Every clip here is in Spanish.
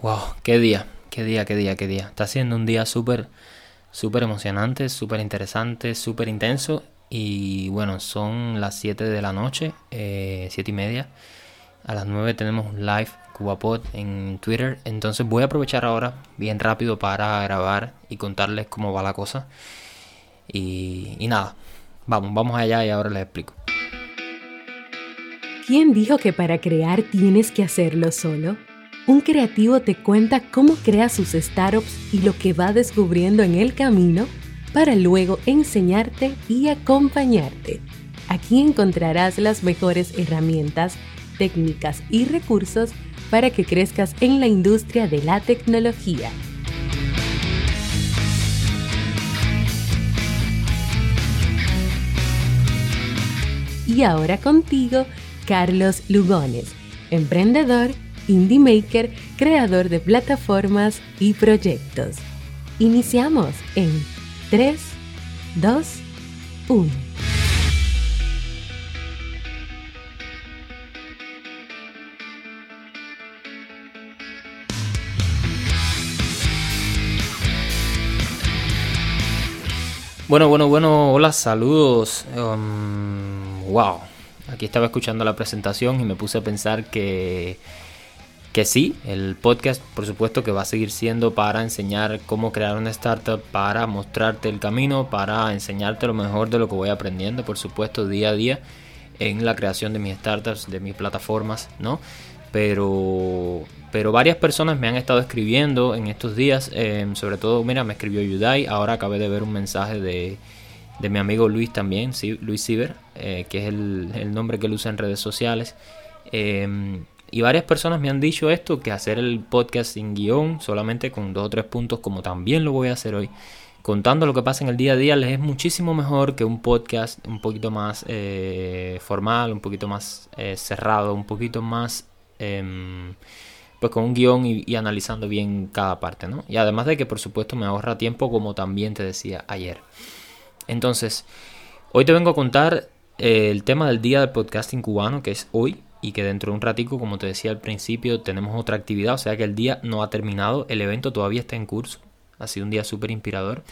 Wow, qué día, qué día, qué día, qué día. Está siendo un día súper, súper emocionante, súper interesante, súper intenso. Y bueno, son las 7 de la noche, eh, 7 y media. A las 9 tenemos un live CubaPod en Twitter. Entonces voy a aprovechar ahora bien rápido para grabar y contarles cómo va la cosa. Y, y nada, vamos, vamos allá y ahora les explico. ¿Quién dijo que para crear tienes que hacerlo solo? Un creativo te cuenta cómo crea sus startups y lo que va descubriendo en el camino para luego enseñarte y acompañarte. Aquí encontrarás las mejores herramientas, técnicas y recursos para que crezcas en la industria de la tecnología. Y ahora contigo, Carlos Lugones, emprendedor, indie maker, creador de plataformas y proyectos. Iniciamos en 3, 2, 1. Bueno, bueno, bueno, hola, saludos. Um, wow, aquí estaba escuchando la presentación y me puse a pensar que, que sí, el podcast por supuesto que va a seguir siendo para enseñar cómo crear una startup, para mostrarte el camino, para enseñarte lo mejor de lo que voy aprendiendo, por supuesto, día a día en la creación de mis startups, de mis plataformas, ¿no? Pero, pero varias personas me han estado escribiendo en estos días, eh, sobre todo, mira, me escribió Yudai, ahora acabé de ver un mensaje de, de mi amigo Luis también, Luis Ciber, eh, que es el, el, nombre que él usa en redes sociales. Eh, y varias personas me han dicho esto, que hacer el podcast sin guion, solamente con dos o tres puntos, como también lo voy a hacer hoy, contando lo que pasa en el día a día, les es muchísimo mejor que un podcast un poquito más eh, formal, un poquito más eh, cerrado, un poquito más... Eh, pues con un guion y, y, analizando bien cada parte, ¿no? Y además de que por supuesto me ahorra tiempo como también te decía ayer. Entonces, hoy te vengo a contar eh, el tema del día del podcasting cubano, que es hoy, y que dentro de un ratico, como te decía al principio, tenemos otra actividad, o sea que el día no ha terminado, el evento todavía está en curso, ha sido un día súper inspirador.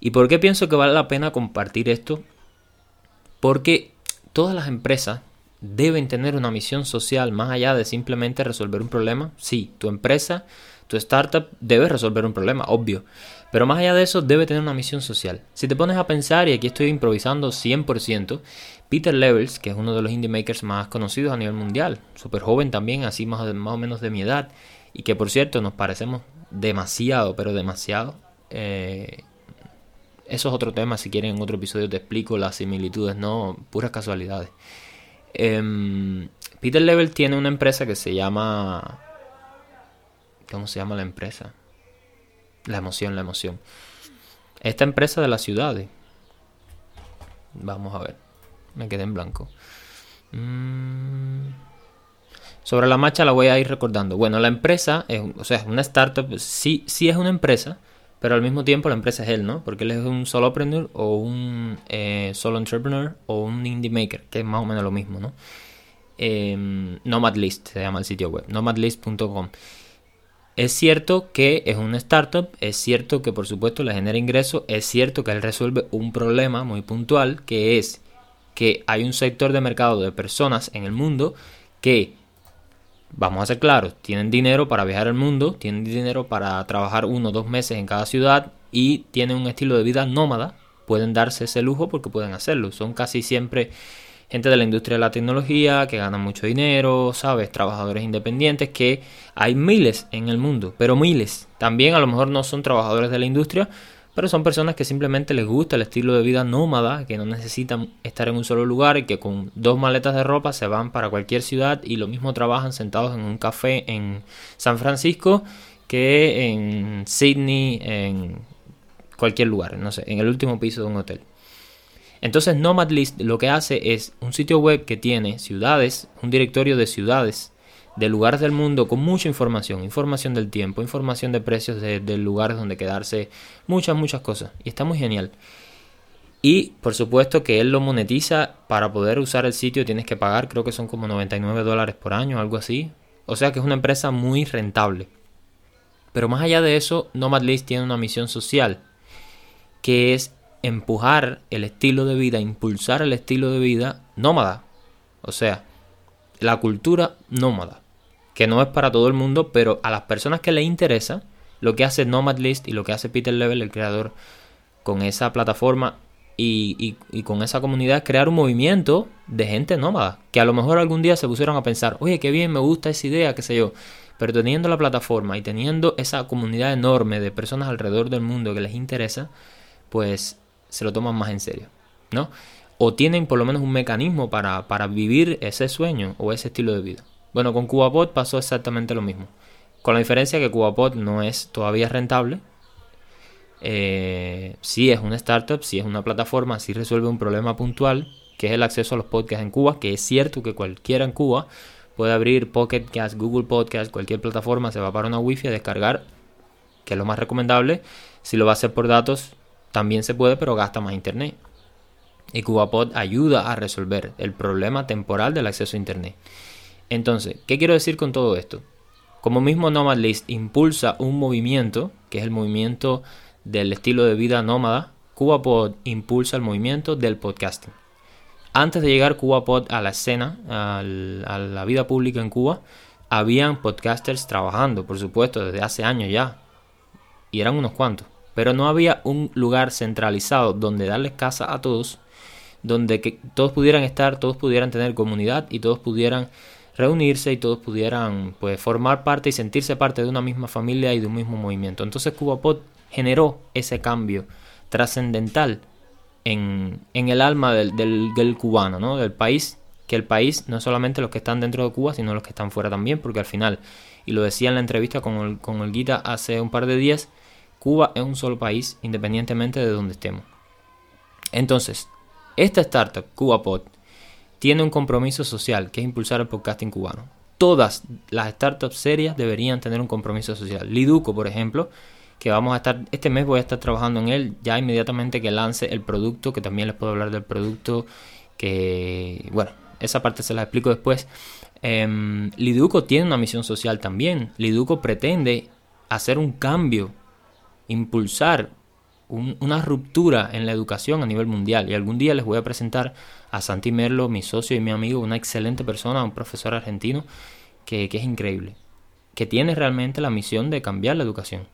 ¿Y por qué pienso que vale la pena compartir esto? Porque todas las empresas deben tener una misión social más allá de simplemente resolver un problema. Sí, tu empresa, tu startup debe resolver un problema, obvio. Pero más allá de eso, debe tener una misión social. Si te pones a pensar, y aquí estoy improvisando 100%, Peter Levels, que es uno de los indie makers más conocidos a nivel mundial, súper joven también, así más, más, o menos de mi edad, y que por cierto nos parecemos demasiado, pero demasiado. Eh, eso es otro tema, si quieren en otro episodio te explico las similitudes, no puras casualidades. Eh, Peter Level tiene una empresa que se llama... ¿Cómo se llama la empresa? La emoción, la emoción. Esta empresa de las ciudades. Vamos a ver. Me quedé en blanco. Mm. Sobre la marcha la voy a ir recordando. Bueno, la empresa, es, o sea, una startup. Sí, sí es una empresa, pero al mismo tiempo la empresa es él, ¿no? Porque él es un solopreneur o un eh, solo entrepreneur o un indie maker, que es más o menos lo mismo, ¿no? Eh, Nomadlist se llama el sitio web, nomadlist.com. Es cierto que es una startup, es cierto que por supuesto le genera ingresos, es cierto que él resuelve un problema muy puntual, que es que hay un sector de mercado de personas en el mundo que, vamos a ser claros, tienen dinero para viajar al mundo, tienen dinero para trabajar uno o dos meses en cada ciudad y tienen un estilo de vida nómada, pueden darse ese lujo porque pueden hacerlo. Son casi siempre gente de la industria de la tecnología que ganan mucho dinero, ¿sabes? Trabajadores independientes que hay miles en el mundo, pero miles. También a lo mejor no son trabajadores de la industria, pero son personas que simplemente les gusta el estilo de vida nómada, que no necesitan estar en un solo lugar y que con dos maletas de ropa se van para cualquier ciudad y lo mismo trabajan sentados en un café en San Francisco que en Sydney, en cualquier lugar, no sé, en el último piso de un hotel. Entonces Nomadlist lo que hace es un sitio web que tiene ciudades, un directorio de ciudades, de lugares del mundo con mucha información, información del tiempo, información de precios de, de lugares donde quedarse, muchas, muchas cosas. Y está muy genial. Y por supuesto que él lo monetiza para poder usar el sitio tienes que pagar, creo que son como 99 dólares por año, algo así. O sea que es una empresa muy rentable. Pero más allá de eso, Nomad List tiene una misión social, que es empujar el estilo de vida, impulsar el estilo de vida nómada. O sea, la cultura nómada, que no es para todo el mundo, pero a las personas que les interesa, lo que hace Nomad List y lo que hace Peter Level, el creador, con esa plataforma y, con esa comunidad, es crear un movimiento de gente nómada, que a lo mejor algún día se pusieron a pensar, oye, qué bien, me gusta esa idea, qué sé yo. Pero teniendo la plataforma y teniendo esa comunidad enorme de personas alrededor del mundo que les interesa, pues se lo toman más en serio, ¿no? O tienen por lo menos un mecanismo para, para vivir ese sueño o ese estilo de vida. Bueno, con CubaPod pasó exactamente lo mismo. Con la diferencia que CubaPod no es todavía rentable. Eh, sí es una startup, sí es una plataforma, sí resuelve un problema puntual, que es el acceso a los podcasts en Cuba, que es cierto que cualquiera en Cuba puede abrir Pocket Cast, Google Podcast, cualquier plataforma, se va para una wifi a descargar, que es lo más recomendable. Si lo va a hacer por datos, también se puede, pero gasta más internet. Y CubaPod ayuda a resolver el problema temporal del acceso a internet. Entonces, ¿qué quiero decir con todo esto? Como mismo Nomad List impulsa un movimiento, que es el movimiento del estilo de vida nómada, CubaPod impulsa el movimiento del podcasting. Antes de llegar CubaPod a la escena, a la vida pública en Cuba, habían podcasters trabajando, por supuesto, desde hace años ya. Y eran unos cuantos. Pero no había un lugar centralizado donde darles casa a todos, donde que todos pudieran estar, todos pudieran tener comunidad y todos pudieran reunirse y todos pudieran pues formar parte y sentirse parte de una misma familia y de un mismo movimiento. Entonces CubaPod generó ese cambio trascendental en, el alma del, cubano, ¿no? Del país, que el país no solamente los que están dentro de Cuba, sino los que están fuera también, porque al final, y lo decía en la entrevista con el, con hace un par de días, Cuba es un solo país independientemente de donde estemos. Entonces, esta startup, CubaPod, tiene un compromiso social, que es impulsar el podcasting cubano. Todas las startups serias deberían tener un compromiso social. Liduco, por ejemplo, que vamos a estar, este mes voy a estar trabajando en él, ya inmediatamente que lance el producto, que también les puedo hablar del producto, que, bueno, esa parte se la explico después. Eh, Liduco tiene una misión social también. Liduco pretende hacer un cambio, impulsar una ruptura en la educación a nivel mundial. Y algún día les voy a presentar a Santi Merlo, mi socio y mi amigo, una excelente persona, un profesor argentino, que, que es increíble, que tiene realmente la misión de cambiar la educación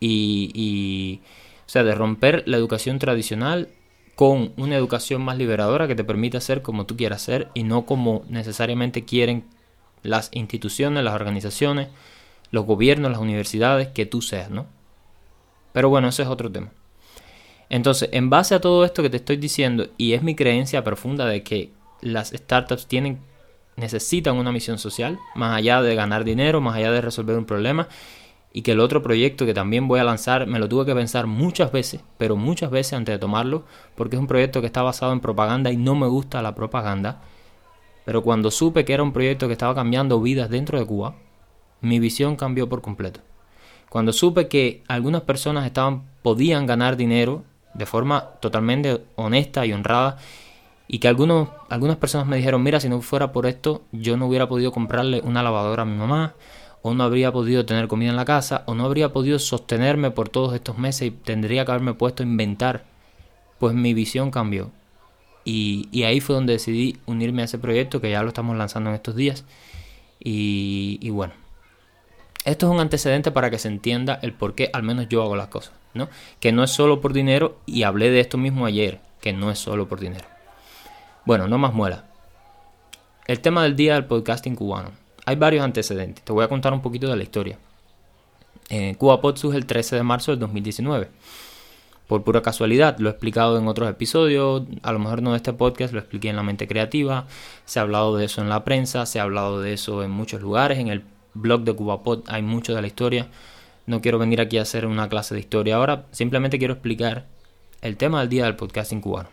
y, o sea, de romper la educación tradicional con una educación más liberadora que te permita ser como tú quieras ser y no como necesariamente quieren las instituciones, las organizaciones, los gobiernos, las universidades, que tú seas, ¿no? Pero bueno, ese es otro tema. Entonces, en base a todo esto que te estoy diciendo, y es mi creencia profunda de que las startups tienen, necesitan una misión social, más allá de ganar dinero, más allá de resolver un problema, y que el otro proyecto que también voy a lanzar me lo tuve que pensar muchas veces, pero muchas veces antes de tomarlo, porque es un proyecto que está basado en propaganda y no me gusta la propaganda. Pero cuando supe que era un proyecto que estaba cambiando vidas dentro de Cuba, mi visión cambió por completo. Cuando supe que algunas personas estaban podían ganar dinero de forma totalmente honesta y honrada y que algunos, algunas personas me dijeron, mira, si no fuera por esto, yo no hubiera podido comprarle una lavadora a mi mamá, o no habría podido tener comida en la casa, o no habría podido sostenerme por todos estos meses y tendría que haberme puesto a inventar, pues mi visión cambió. Y, ahí fue donde decidí unirme a ese proyecto que ya lo estamos lanzando en estos días. Y, y bueno, esto es un antecedente para que se entienda el por qué al menos yo hago las cosas, ¿no? Que no es solo por dinero, y hablé de esto mismo ayer, que no es solo por dinero. Bueno, no más muela. El tema del día del podcasting cubano hay varios antecedentes. Te voy a contar un poquito de la historia. Eh, CubaPod surge el 13 de marzo del 2019. Por pura casualidad, lo he explicado en otros episodios, a lo mejor no de este podcast, lo expliqué en la mente creativa, se ha hablado de eso en la prensa, se ha hablado de eso en muchos lugares, en el blog de CubaPod hay mucho de la historia. No quiero venir aquí a hacer una clase de historia ahora, simplemente quiero explicar el tema del día del podcasting cubano.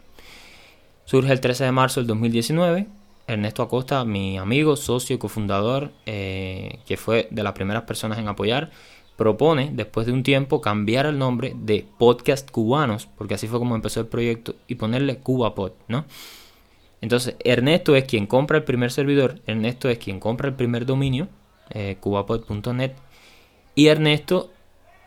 Surge el 13 de marzo del 2019 Ernesto Acosta, mi amigo, socio y cofundador, eh, que fue de las primeras personas en apoyar, propone, después de un tiempo, cambiar el nombre de Podcast Cubanos, porque así fue como empezó el proyecto, y ponerle CubaPod, ¿no? Entonces, Ernesto es quien compra el primer servidor, Ernesto es quien compra el primer dominio, eh, cubapod.net, Y Ernesto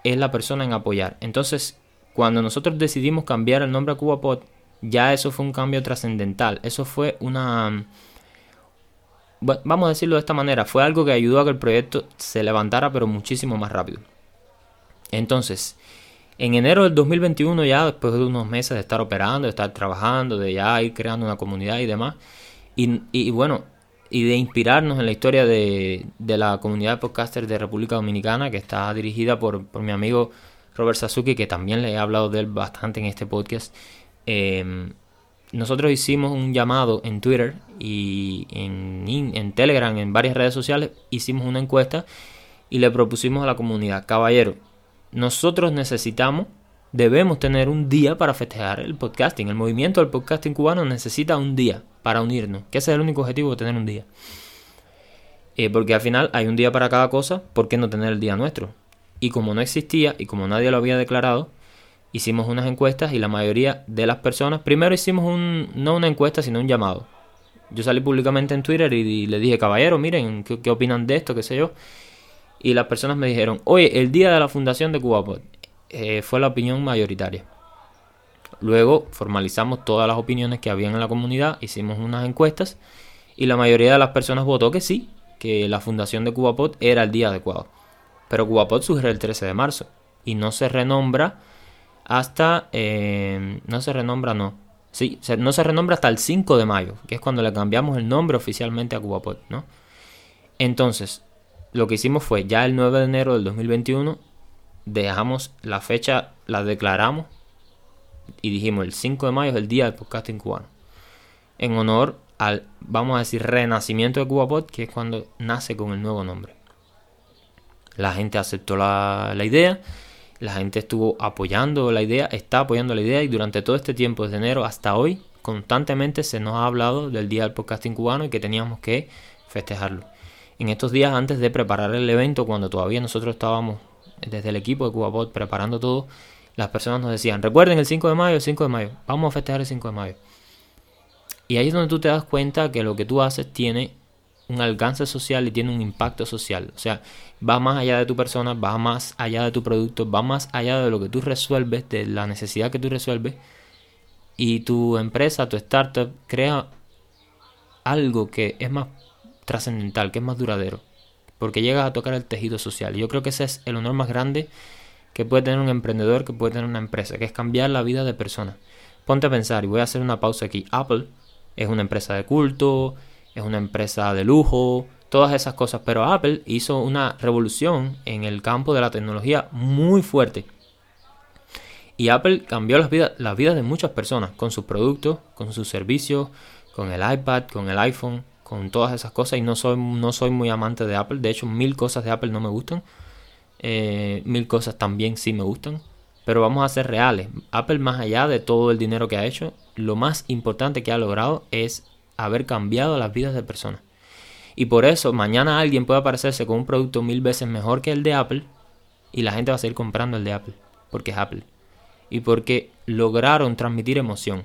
es la persona en apoyar. Entonces, cuando nosotros decidimos cambiar el nombre a CubaPod, ya eso fue un cambio trascendental. Eso fue una... Vamos a decirlo de esta manera, fue algo que ayudó a que el proyecto se levantara pero muchísimo más rápido. Entonces, en enero del 2021 ya, después de unos meses de estar operando, de estar trabajando, de ya ir creando una comunidad y demás, y, bueno, y de inspirarnos en la historia de, la comunidad de podcasters de República Dominicana, que está dirigida por, mi amigo Robert Sasuki, que también le he hablado de él bastante en este podcast. Em, nosotros hicimos un llamado en Twitter y en, en Telegram, en varias redes sociales, hicimos una encuesta y le propusimos a la comunidad, caballero, nosotros necesitamos, debemos tener un día para festejar el podcasting. El movimiento del podcasting cubano necesita un día para unirnos, que ese es el único objetivo tener un día. Eh, porque al final hay un día para cada cosa, ¿por qué no tener el día nuestro? Y como no existía y como nadie lo había declarado, hicimos unas encuestas y la mayoría de las personas, primero hicimos un, no una encuesta, sino un llamado. Yo salí públicamente en Twitter y, le dije, caballero, miren, ¿qué, ¿qué, opinan de esto? ¿Qué sé yo? y las personas me dijeron, oye, el día de la fundación de CubaPod eh, fue la opinión mayoritaria. Luego formalizamos todas las opiniones que habían en la comunidad, hicimos unas encuestas y la mayoría de las personas votó que sí, que la fundación de CubaPod era el día adecuado. Pero CubaPod surge el 13 de marzo y no se renombra hasta... Eh, no se renombra, no. Sí, no se renombra hasta el 5 de mayo, que es cuando le cambiamos el nombre oficialmente a CubaPod, ¿no? Entonces, lo que hicimos fue ya el 9 de enero del 2021 dejamos la fecha, la declaramos y dijimos el 5 de mayo es el día del podcasting cubano. En honor al, vamos a decir, renacimiento de CubaPod, que es cuando nace con el nuevo nombre. La gente aceptó la, la idea, la gente estuvo apoyando la idea, está apoyando la idea y durante todo este tiempo, desde enero hasta hoy, constantemente se nos ha hablado del día del podcasting cubano y que teníamos que festejarlo en estos días antes de preparar el evento, cuando todavía nosotros estábamos desde el equipo de CubaPod preparando todo, las personas nos decían, recuerden el 5 de mayo, el 5 de mayo, vamos a festejar el 5 de mayo. Y ahí es donde tú te das cuenta que lo que tú haces tiene un alcance social y tiene un impacto social. O sea, va más allá de tu persona, va más allá de tu producto, va más allá de lo que tú resuelves, de la necesidad que tú resuelves. Y tu empresa, tu startup, crea algo que es más trascendental, que es más duradero, porque llegas a tocar el tejido social. Yo creo que ese es el honor más grande que puede tener un emprendedor, que puede tener una empresa, que es cambiar la vida de personas. Ponte a pensar, y voy a hacer una pausa aquí. Apple es una empresa de culto, es una empresa de lujo, todas esas cosas, pero Apple hizo una revolución en el campo de la tecnología muy fuerte. Y Apple cambió las vidas, las vidas de muchas personas con sus productos, con sus servicios, con el iPad, con el iPhone con todas esas cosas y no soy, no soy muy amante de Apple. De hecho, mil cosas de Apple no me gustan. Eh, mil cosas también sí me gustan. Pero vamos a ser reales. Apple, más allá de todo el dinero que ha hecho, lo más importante que ha logrado es haber cambiado las vidas de personas. Y por eso mañana alguien puede aparecerse con un producto mil veces mejor que el de Apple y la gente va a seguir comprando el de Apple. Porque es Apple. Y porque lograron transmitir emoción.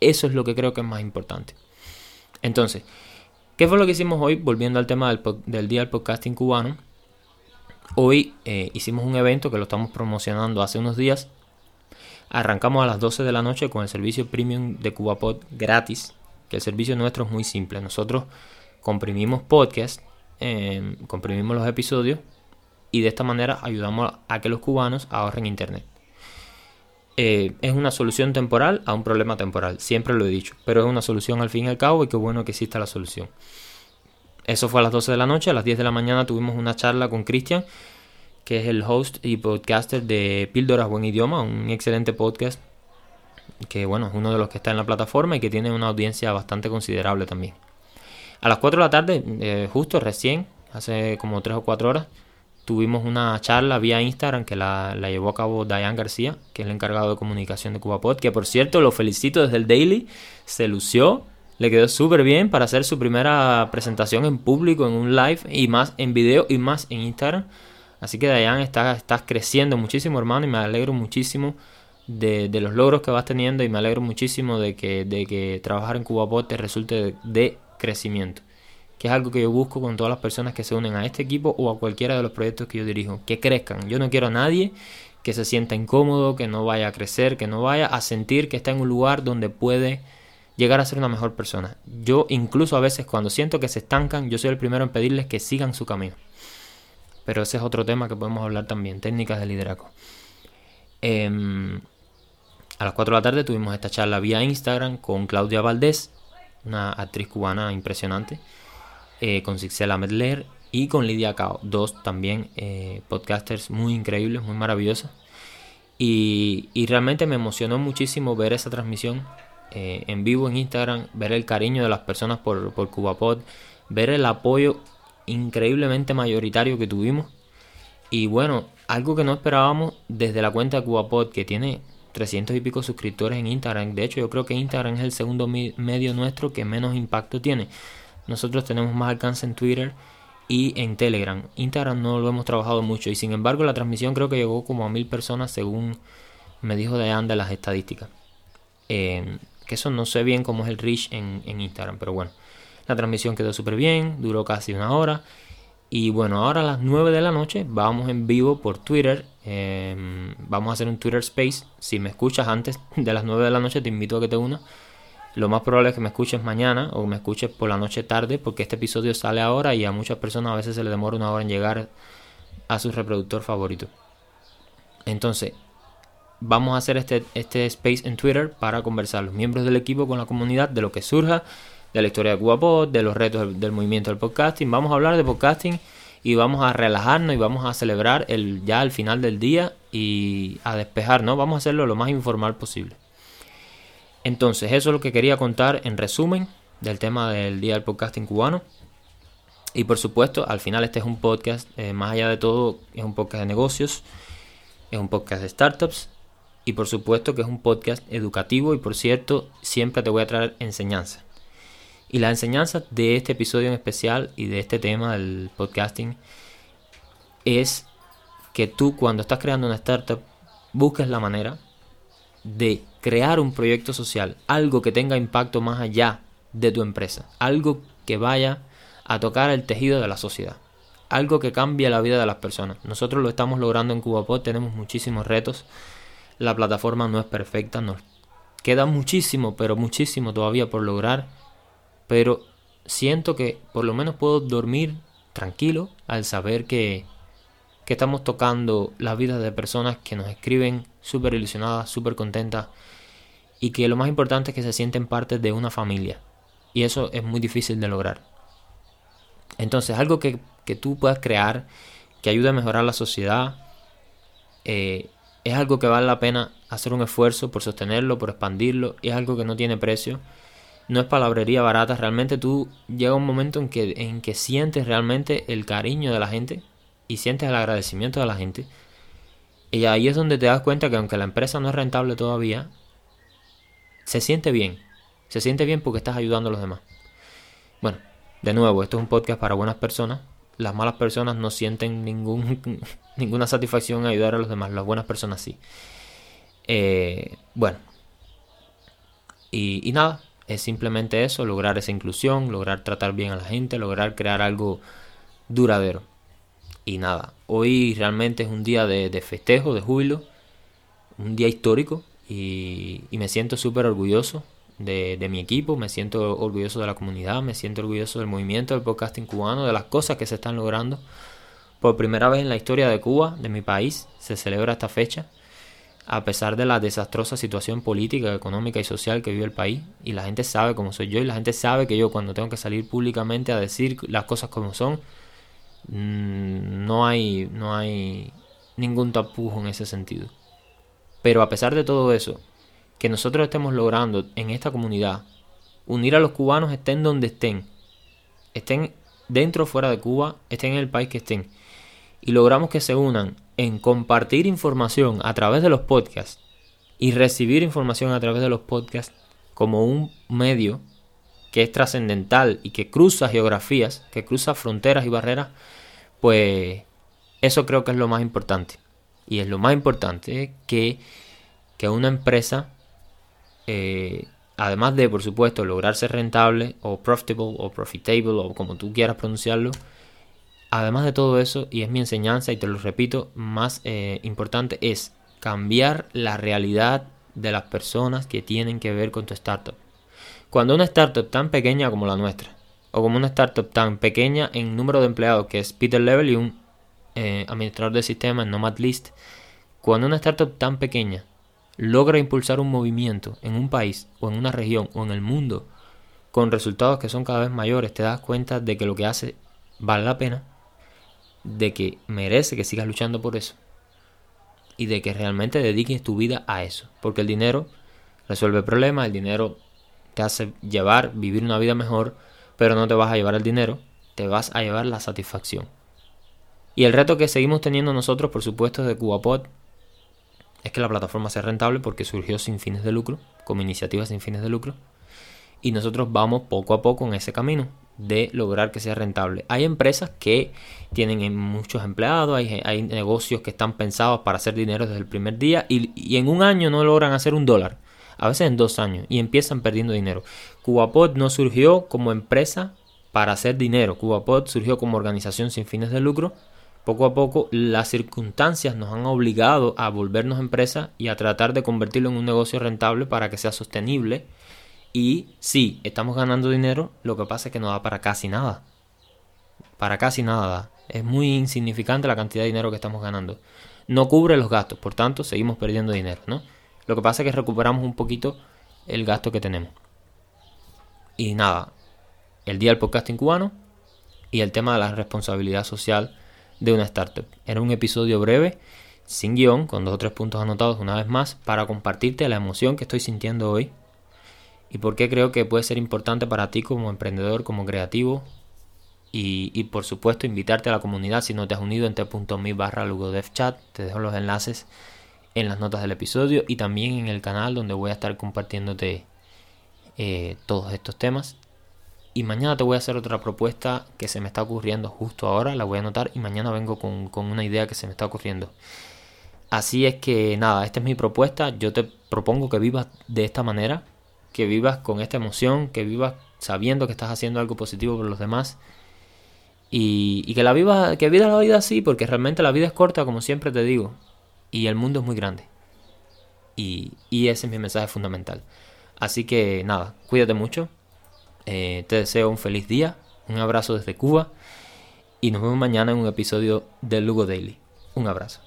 Eso es lo que creo que es más importante. Entonces, ¿qué fue lo que hicimos hoy? Volviendo al tema del, día del podcasting cubano. Hoy eh, hicimos un evento que lo estamos promocionando hace unos días. Arrancamos a las 12 de la noche con el servicio premium de CubaPod gratis. Que el servicio nuestro es muy simple. Nosotros comprimimos podcast, em, comprimimos los episodios y de esta manera ayudamos a que los cubanos ahorren internet. Eh, es una solución temporal a un problema temporal, siempre lo he dicho, pero es una solución al fin y al cabo y qué bueno que exista la solución. Eso fue a las 12 de la noche, a las 10 de la mañana tuvimos una charla con Cristian, que es el host y podcaster de Píldoras Buen Idioma, un excelente podcast que bueno, es uno de los que está en la plataforma y que tiene una audiencia bastante considerable también. A las 4 de la tarde, eh, justo recién, hace como 3 o 4 horas, tuvimos una charla vía Instagram que la, llevó a cabo Diane García, que es el encargado de comunicación de CubaPod, que por cierto lo felicito desde el Daily, se lució, le quedó súper bien para hacer su primera presentación en público, en un live y más en video y más en Instagram. Así que Diane está, estás creciendo muchísimo hermano y me alegro muchísimo de, los logros que vas teniendo y me alegro muchísimo de que, de que trabajar en CubaPod te resulte de crecimiento que es algo que yo busco con todas las personas que se unen a este equipo o a cualquiera de los proyectos que yo dirijo, que crezcan. Yo no quiero a nadie que se sienta incómodo, que no vaya a crecer, que no vaya a sentir que está en un lugar donde puede llegar a ser una mejor persona. Yo incluso a veces cuando siento que se estancan, yo soy el primero en pedirles que sigan su camino. Pero ese es otro tema que podemos hablar también, técnicas de liderazgo. Em, a las 4 de la tarde tuvimos esta charla vía Instagram con Claudia Valdés, una actriz cubana impresionante, eh, con Sixela Medler y con Lidia Cao, dos también eh, podcasters muy increíbles, muy maravillosas. Y, realmente me emocionó muchísimo ver esa transmisión eh, en vivo en Instagram, ver el cariño de las personas por, por CubaPod, ver el apoyo increíblemente mayoritario que tuvimos. Y bueno, algo que no esperábamos desde la cuenta de CubaPod, que tiene 300 y pico suscriptores en Instagram. De hecho, yo creo que Instagram es el segundo medio nuestro que menos impacto tiene. Nosotros tenemos más alcance en Twitter y en Telegram. Instagram no lo hemos trabajado mucho y sin embargo la transmisión creo que llegó como a mil personas según me dijo de anda las estadísticas. Eh, que eso no sé bien cómo es el reach en, en Instagram, pero bueno. La transmisión quedó súper bien, duró casi una hora. Y bueno, ahora a las 9 de la noche vamos en vivo por Twitter. Em, vamos a hacer un Twitter Space. Si me escuchas antes de las 9 de la noche, te invito a que te unas. Lo más probable es que me escuches mañana o me escuches por la noche tarde, porque este episodio sale ahora y a muchas personas a veces se les demora una hora en llegar a su reproductor favorito. Entonces, vamos a hacer este, este space en Twitter para conversar los miembros del equipo con la comunidad de lo que surja de la historia de CubaPod, de los retos del, movimiento del podcasting. Vamos a hablar de podcasting y vamos a relajarnos y vamos a celebrar el, ya al final del día y a despejarnos. Vamos a hacerlo lo más informal posible. Entonces, eso es lo que quería contar en resumen del tema del Día del Podcasting Cubano. Y por supuesto, al final este es un podcast, eh, más allá de todo, es un podcast de negocios, es un podcast de startups y por supuesto que es un podcast educativo y por cierto, siempre te voy a traer enseñanza. Y la enseñanza de este episodio en especial y de este tema del podcasting es que tú cuando estás creando una startup busques la manera de crear un proyecto social, algo que tenga impacto más allá de tu empresa, algo que vaya a tocar el tejido de la sociedad, algo que cambie la vida de las personas. Nosotros lo estamos logrando en CubaPod, tenemos muchísimos retos, la plataforma no es perfecta, nos queda muchísimo, pero muchísimo todavía por lograr pero siento que por lo menos puedo dormir tranquilo al saber que, estamos tocando las vidas de personas que nos escriben súper ilusionadas, súper contentas y que lo más importante es que se sienten parte de una familia. Y eso es muy difícil de lograr. Entonces, algo que, que tú puedas crear que ayude a mejorar la sociedad eh, es algo que vale la pena hacer un esfuerzo por sostenerlo, por expandirlo, es algo que no tiene precio no es palabrería barata, realmente tú llega un momento en que, en que sientes realmente el cariño de la gente y sientes el agradecimiento de la gente. Y ahí es donde te das cuenta que aunque la empresa no es rentable todavía, se siente bien. Se siente bien porque estás ayudando a los demás. Bueno, de nuevo, esto es un podcast para buenas personas. Las malas personas no sienten ningún, ninguna satisfacción en ayudar a los demás. Las buenas personas sí. Eh, bueno. y nada, es simplemente eso, lograr esa inclusión, lograr tratar bien a la gente, lograr crear algo duradero. Y nada, hoy realmente es un día de, festejo, de júbilo, un día histórico y, me siento súper orgulloso de, de, mi equipo, me siento orgulloso de la comunidad, me siento orgulloso del movimiento del podcasting cubano, de las cosas que se están logrando. Por primera vez en la historia de Cuba, de mi país, se celebra esta fecha a pesar de la desastrosa situación política, económica y social que vive el país. Y la gente sabe cómo soy yo y la gente sabe que yo cuando tengo que salir públicamente a decir las cosas como son, no hay, no hay ningún tapujo en ese sentido. Pero a pesar de todo eso, que nosotros estemos logrando en esta comunidad unir a los cubanos estén donde estén, estén dentro o fuera de Cuba, estén en el país que estén, y logramos que se unan en compartir información a través de los podcasts y recibir información a través de los podcasts como un medio que es trascendental y que cruza geografías, que cruza fronteras y barreras, pues eso creo que es lo más importante. Y es lo más importante que, que una empresa eh, además de, por supuesto, lograr ser rentable o profitable o profitable o como tú quieras pronunciarlo, además de todo eso, y es mi enseñanza y te lo repito, más eh, importante es cambiar la realidad de las personas que tienen que ver con tu startup. Cuando una startup tan pequeña como la nuestra, o como una startup tan pequeña en número de empleados que es Peter Level y un eh, administrador de sistemas Nomad List, cuando una startup tan pequeña logra impulsar un movimiento en un país o en una región o en el mundo con resultados que son cada vez mayores, te das cuenta de que lo que hace vale la pena, de que merece que sigas luchando por eso y de que realmente dediques tu vida a eso, porque el dinero resuelve problemas, el dinero te hace llevar, vivir una vida mejor, pero no te vas a llevar el dinero, te vas a llevar la satisfacción. Y el reto que seguimos teniendo nosotros, por supuesto, de CubaPod, es que la plataforma sea rentable porque surgió sin fines de lucro, como iniciativa sin fines de lucro, y nosotros vamos poco a poco en ese camino de lograr que sea rentable. Hay empresas que tienen muchos empleados, hay, negocios que están pensados para hacer dinero desde el primer día y, y, en un año no logran hacer un dólar, a veces en dos años, y empiezan perdiendo dinero. CubaPod no surgió como empresa para hacer dinero, CubaPod surgió como organización sin fines de lucro poco a poco las circunstancias nos han obligado a volvernos empresa y a tratar de convertirlo en un negocio rentable para que sea sostenible. Y sí, estamos ganando dinero, lo que pasa es que no da para casi nada. Para casi nada Es muy insignificante la cantidad de dinero que estamos ganando. No cubre los gastos, por tanto, seguimos perdiendo dinero, ¿no? Lo que pasa es que recuperamos un poquito el gasto que tenemos. Y nada, el día del podcasting cubano y el tema de la responsabilidad social de una startup. Era un episodio breve, sin guion, con dos o tres puntos anotados una vez más, para compartirte la emoción que estoy sintiendo hoy y por qué creo que puede ser importante para ti como emprendedor, como creativo. Y, por supuesto invitarte a la comunidad si no te has unido en t.me barra chat. Te dejo los enlaces en las notas del episodio y también en el canal donde voy a estar compartiéndote eh, todos estos temas. Y mañana te voy a hacer otra propuesta que se me está ocurriendo justo ahora, la voy a anotar y mañana vengo con, una idea que se me está ocurriendo. Así es que nada, esta es mi propuesta, yo te propongo que vivas de esta manera, que vivas con esta emoción, que vivas sabiendo que estás haciendo algo positivo por los demás y, que la vivas, que vivas la vida así, porque realmente la vida es corta, como siempre te digo, y el mundo es muy grande. Y, ese es mi mensaje fundamental. Así que nada, cuídate mucho, eh, te deseo un feliz día, un abrazo desde Cuba y nos vemos mañana en un episodio de Lugo Daily. Un abrazo.